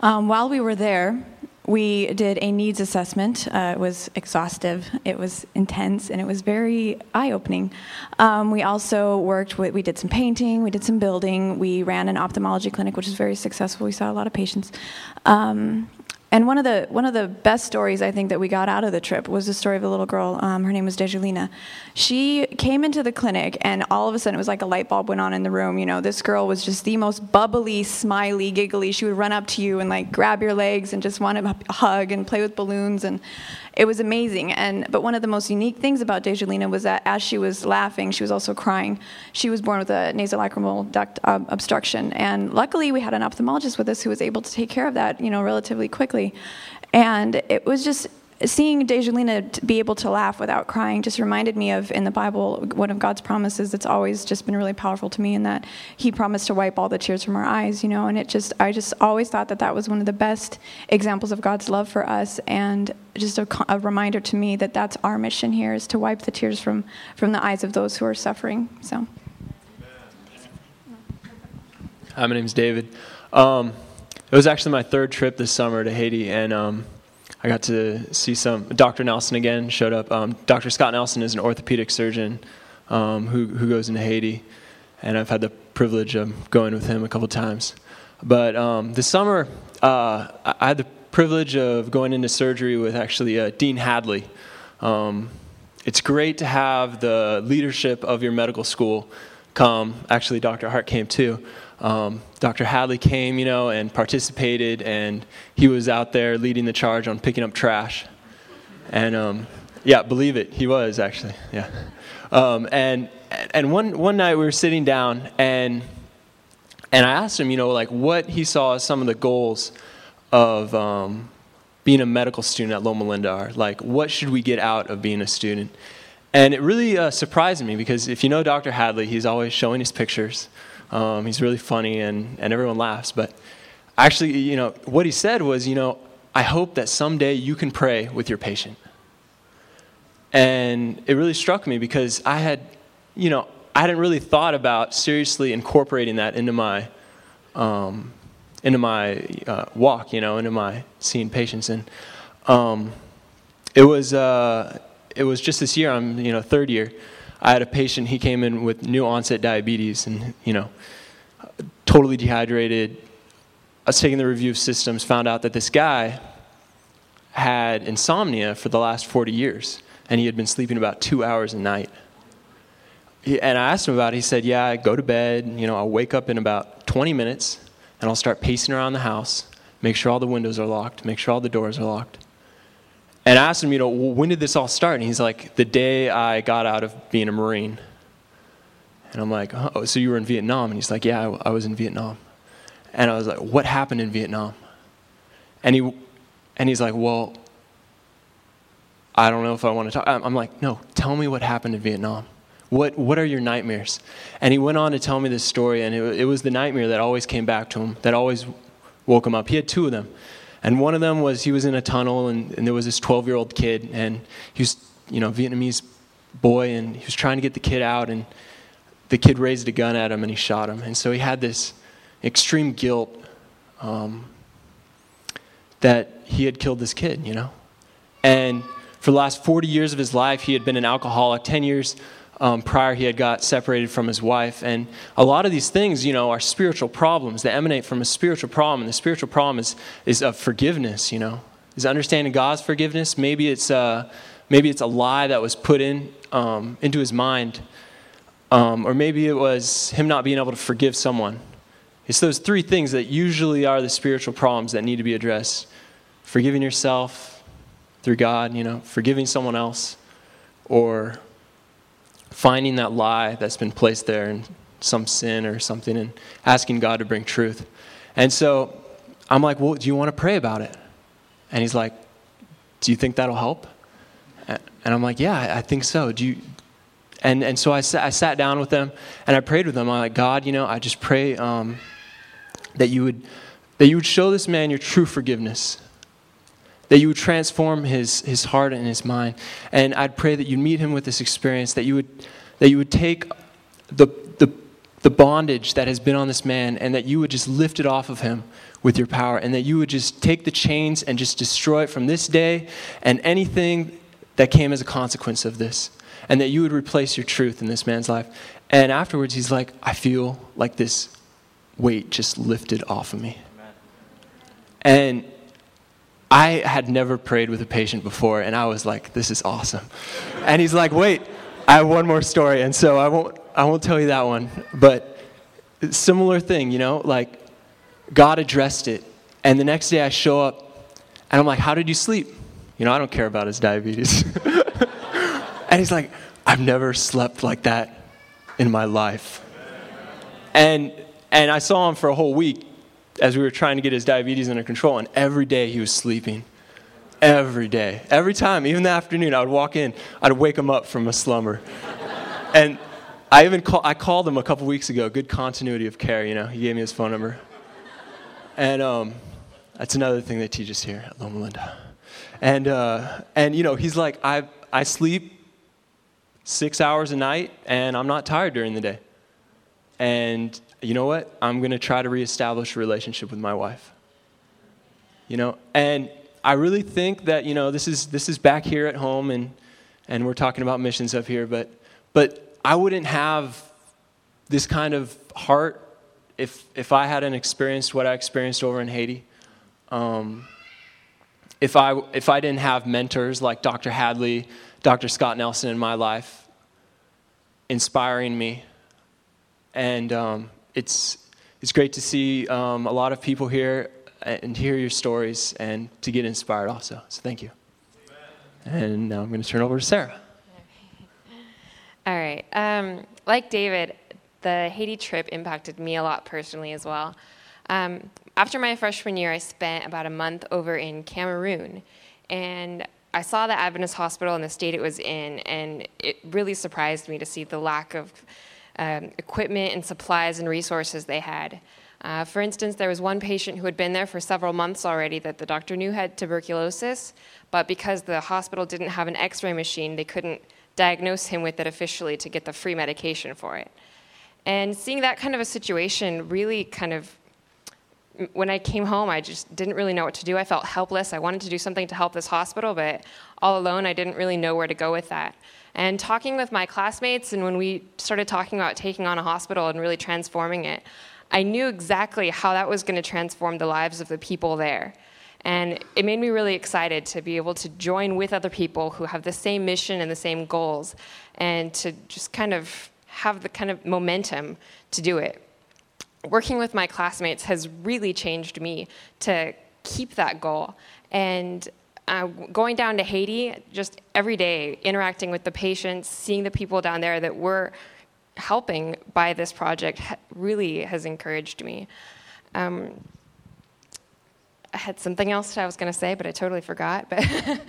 Um, while we were there, we did a needs assessment. Uh, it was exhaustive, it was intense, and it was very eye opening. Um, we also worked with, we did some painting, we did some building, we ran an ophthalmology clinic, which was very successful. We saw a lot of patients. Um, and one of the one of the best stories I think that we got out of the trip was the story of a little girl. Um, her name was Dejulina. She came into the clinic, and all of a sudden it was like a light bulb went on in the room. You know, this girl was just the most bubbly, smiley, giggly. She would run up to you and like grab your legs and just want to hug and play with balloons, and it was amazing. And but one of the most unique things about Dejulina was that as she was laughing, she was also crying. She was born with a nasolacrimal duct uh, obstruction, and luckily we had an ophthalmologist with us who was able to take care of that, you know, relatively quickly. And it was just seeing Dejulina be able to laugh without crying just reminded me of in the Bible one of God's promises that's always just been really powerful to me in that He promised to wipe all the tears from our eyes, you know. And it just I just always thought that that was one of the best examples of God's love for us, and just a, a reminder to me that that's our mission here is to wipe the tears from from the eyes of those who are suffering. So. Hi, my name is David. Um, it was actually my third trip this summer to Haiti, and um, I got to see some. Dr. Nelson again showed up. Um, Dr. Scott Nelson is an orthopedic surgeon um, who, who goes into Haiti, and I've had the privilege of going with him a couple times. But um, this summer, uh, I had the privilege of going into surgery with actually uh, Dean Hadley. Um, it's great to have the leadership of your medical school come. Actually, Dr. Hart came too. Um, Dr. Hadley came, you know, and participated, and he was out there leading the charge on picking up trash. And um, yeah, believe it, he was actually, yeah. Um, and and one one night we were sitting down, and and I asked him, you know, like what he saw as some of the goals of um, being a medical student at Loma Linda are. Like, what should we get out of being a student? And it really uh, surprised me because if you know Dr. Hadley, he's always showing his pictures um, he's really funny and, and everyone laughs. But actually, you know, what he said was, you know, I hope that someday you can pray with your patient. And it really struck me because I had, you know, I hadn't really thought about seriously incorporating that into my, um, into my uh, walk, you know, into my seeing patients. And um, it was, uh, it was just this year. I'm, you know, third year. I had a patient, he came in with new onset diabetes and, you know, totally dehydrated. I was taking the review of systems, found out that this guy had insomnia for the last 40 years, and he had been sleeping about two hours a night. And I asked him about it. He said, Yeah, I go to bed, you know, I'll wake up in about 20 minutes, and I'll start pacing around the house, make sure all the windows are locked, make sure all the doors are locked. And I asked him, you know, well, when did this all start? And he's like, the day I got out of being a Marine. And I'm like, oh, so you were in Vietnam? And he's like, yeah, I, I was in Vietnam. And I was like, what happened in Vietnam? And, he, and he's like, well, I don't know if I want to talk. I'm like, no, tell me what happened in Vietnam. What, what are your nightmares? And he went on to tell me this story, and it, it was the nightmare that always came back to him, that always woke him up. He had two of them. And one of them was he was in a tunnel, and, and there was this 12 year old kid, and he was you know, Vietnamese boy, and he was trying to get the kid out, and the kid raised a gun at him and he shot him. And so he had this extreme guilt um, that he had killed this kid, you know? And for the last 40 years of his life, he had been an alcoholic. 10 years um, prior, he had got separated from his wife. And a lot of these things, you know, are spiritual problems that emanate from a spiritual problem. And the spiritual problem is, is of forgiveness, you know, is understanding God's forgiveness. Maybe it's, uh, maybe it's a lie that was put in um, into his mind. Um, or maybe it was him not being able to forgive someone. It's those three things that usually are the spiritual problems that need to be addressed forgiving yourself through God, you know, forgiving someone else, or finding that lie that's been placed there and some sin or something and asking God to bring truth. And so I'm like, well, do you want to pray about it? And he's like, do you think that'll help? And I'm like, yeah, I think so. Do you? And, and so I, I sat down with them and I prayed with them. I'm like, God, you know, I just pray um, that, you would, that you would show this man your true forgiveness that you would transform his, his heart and his mind. And I'd pray that you'd meet him with this experience, that you would, that you would take the, the, the bondage that has been on this man and that you would just lift it off of him with your power, and that you would just take the chains and just destroy it from this day and anything that came as a consequence of this. And that you would replace your truth in this man's life. And afterwards, he's like, I feel like this weight just lifted off of me. Amen. And I had never prayed with a patient before, and I was like, this is awesome. And he's like, wait, I have one more story. And so I won't, I won't tell you that one. But similar thing, you know, like God addressed it. And the next day I show up, and I'm like, how did you sleep? You know, I don't care about his diabetes. and he's like, I've never slept like that in my life. And, and I saw him for a whole week as we were trying to get his diabetes under control, and every day he was sleeping. Every day. Every time, even the afternoon, I would walk in, I'd wake him up from a slumber. and I even call, I called him a couple weeks ago, good continuity of care, you know. He gave me his phone number. And um, that's another thing they teach us here at Loma Linda. And, uh, and you know, he's like, I, I sleep six hours a night, and I'm not tired during the day. And you know what? I'm going to try to reestablish a relationship with my wife. You know, and I really think that, you know, this is, this is back here at home and, and we're talking about missions up here, but, but I wouldn't have this kind of heart if, if I hadn't experienced what I experienced over in Haiti. Um, if, I, if I didn't have mentors like Dr. Hadley, Dr. Scott Nelson in my life, inspiring me and um, it's, it's great to see um, a lot of people here and hear your stories and to get inspired also. So thank you. And now I'm going to turn over to Sarah. All right. Um, like David, the Haiti trip impacted me a lot personally as well. Um, after my freshman year, I spent about a month over in Cameroon, and I saw the Adventist hospital and the state it was in, and it really surprised me to see the lack of um, equipment and supplies and resources they had. Uh, for instance, there was one patient who had been there for several months already that the doctor knew had tuberculosis, but because the hospital didn't have an x ray machine, they couldn't diagnose him with it officially to get the free medication for it. And seeing that kind of a situation really kind of when I came home, I just didn't really know what to do. I felt helpless. I wanted to do something to help this hospital, but all alone, I didn't really know where to go with that. And talking with my classmates, and when we started talking about taking on a hospital and really transforming it, I knew exactly how that was going to transform the lives of the people there. And it made me really excited to be able to join with other people who have the same mission and the same goals, and to just kind of have the kind of momentum to do it. Working with my classmates has really changed me to keep that goal. And uh, going down to Haiti, just every day, interacting with the patients, seeing the people down there that we're helping by this project really has encouraged me. Um, I had something else that I was going to say, but I totally forgot. But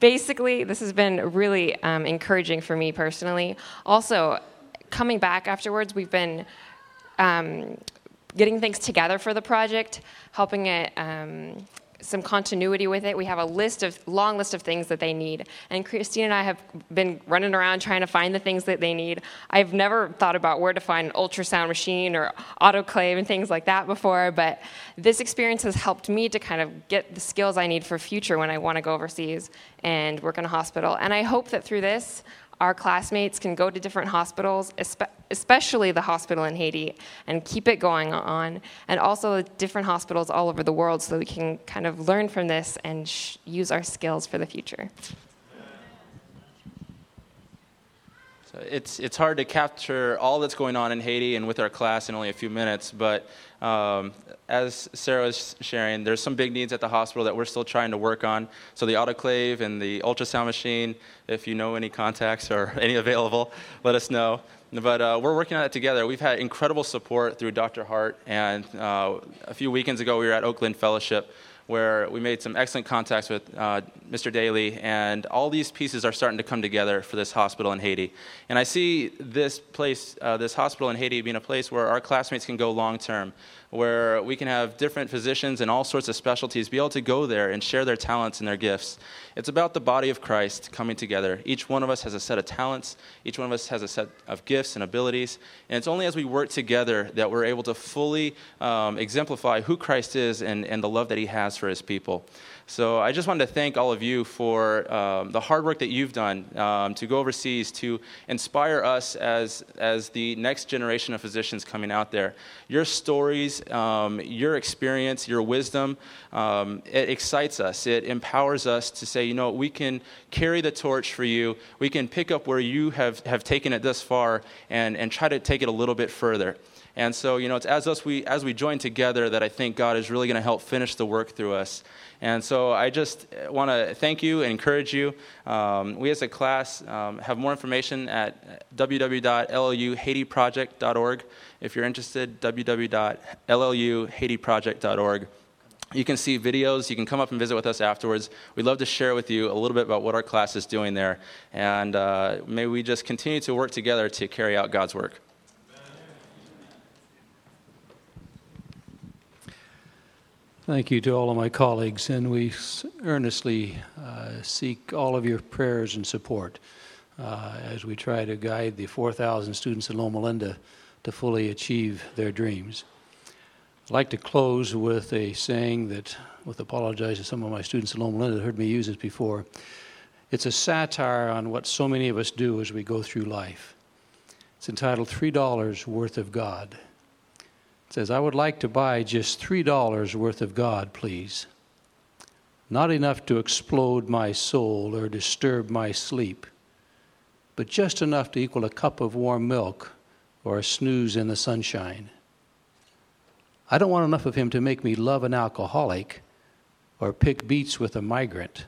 basically, this has been really um, encouraging for me personally. Also, coming back afterwards, we've been um, getting things together for the project, helping it um, some continuity with it. We have a list of long list of things that they need, and Christine and I have been running around trying to find the things that they need. I've never thought about where to find an ultrasound machine or autoclave and things like that before, but this experience has helped me to kind of get the skills I need for future when I want to go overseas and work in a hospital. And I hope that through this, our classmates can go to different hospitals, especially the hospital in Haiti, and keep it going on, and also different hospitals all over the world so that we can kind of learn from this and sh- use our skills for the future. So it's, it's hard to capture all that's going on in Haiti and with our class in only a few minutes, but um, as Sarah was sharing, there's some big needs at the hospital that we're still trying to work on. So the autoclave and the ultrasound machine, if you know any contacts or any available, let us know. But uh, we're working on it together. We've had incredible support through Dr. Hart, and uh, a few weekends ago we were at Oakland Fellowship where we made some excellent contacts with uh, Mr. Daly, and all these pieces are starting to come together for this hospital in Haiti. And I see this place, uh, this hospital in Haiti, being a place where our classmates can go long term, where we can have different physicians and all sorts of specialties be able to go there and share their talents and their gifts. It's about the body of Christ coming together. Each one of us has a set of talents, each one of us has a set of gifts and abilities, and it's only as we work together that we're able to fully um, exemplify who Christ is and, and the love that he has for his people. So I just wanted to thank all of you for um, the hard work that you've done um, to go overseas to inspire us as, as the next generation of physicians coming out there. Your stories, um, your experience, your wisdom, um, it excites us. It empowers us to say, you know, we can carry the torch for you. We can pick up where you have, have taken it thus far and, and try to take it a little bit further. And so, you know, it's as us we as we join together that I think God is really going to help finish the work through us. And so I just want to thank you and encourage you. Um, we as a class um, have more information at www.lluhaitiproject.org. If you're interested, www.lluhaitiproject.org. You can see videos. You can come up and visit with us afterwards. We'd love to share with you a little bit about what our class is doing there. And uh, may we just continue to work together to carry out God's work. Thank you to all of my colleagues, and we earnestly uh, seek all of your prayers and support uh, as we try to guide the 4,000 students in Loma Linda to fully achieve their dreams. I'd like to close with a saying that, with apologize to some of my students in Loma Linda heard me use this before. It's a satire on what so many of us do as we go through life. It's entitled $3 Worth of God says, I would like to buy just $3 worth of God, please. Not enough to explode my soul or disturb my sleep, but just enough to equal a cup of warm milk or a snooze in the sunshine. I don't want enough of him to make me love an alcoholic or pick beets with a migrant.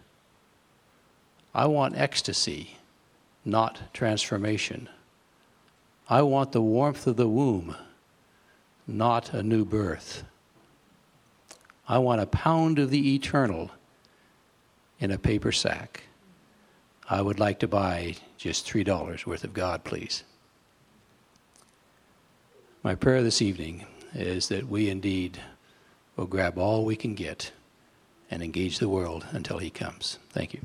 I want ecstasy, not transformation. I want the warmth of the womb not a new birth. I want a pound of the eternal in a paper sack. I would like to buy just $3 worth of God, please. My prayer this evening is that we indeed will grab all we can get and engage the world until He comes. Thank you.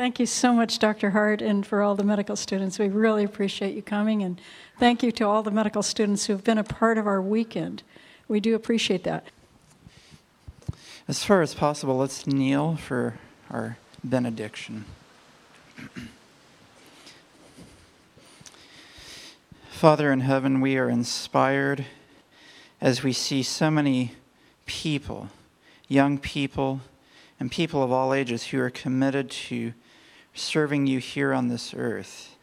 Thank you so much, Dr. Hart, and for all the medical students. We really appreciate you coming, and thank you to all the medical students who have been a part of our weekend. We do appreciate that. As far as possible, let's kneel for our benediction. Father in heaven, we are inspired as we see so many people, young people, and people of all ages who are committed to serving you here on this earth.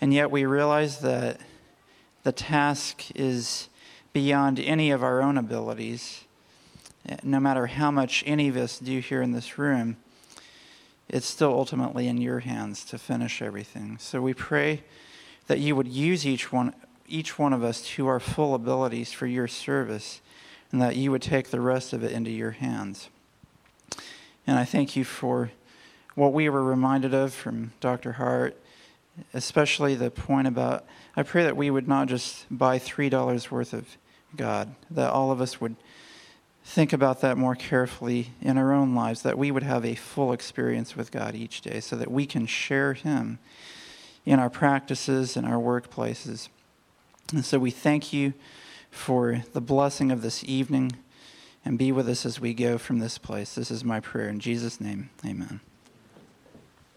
And yet we realize that the task is beyond any of our own abilities. No matter how much any of us do here in this room, it's still ultimately in your hands to finish everything. So we pray that you would use each one, each one of us to our full abilities for your service, and that you would take the rest of it into your hands. And I thank you for what we were reminded of from Dr. Hart especially the point about, I pray that we would not just buy $3 worth of God, that all of us would think about that more carefully in our own lives, that we would have a full experience with God each day so that we can share Him in our practices and our workplaces. And so we thank you for the blessing of this evening and be with us as we go from this place. This is my prayer in Jesus' name. Amen.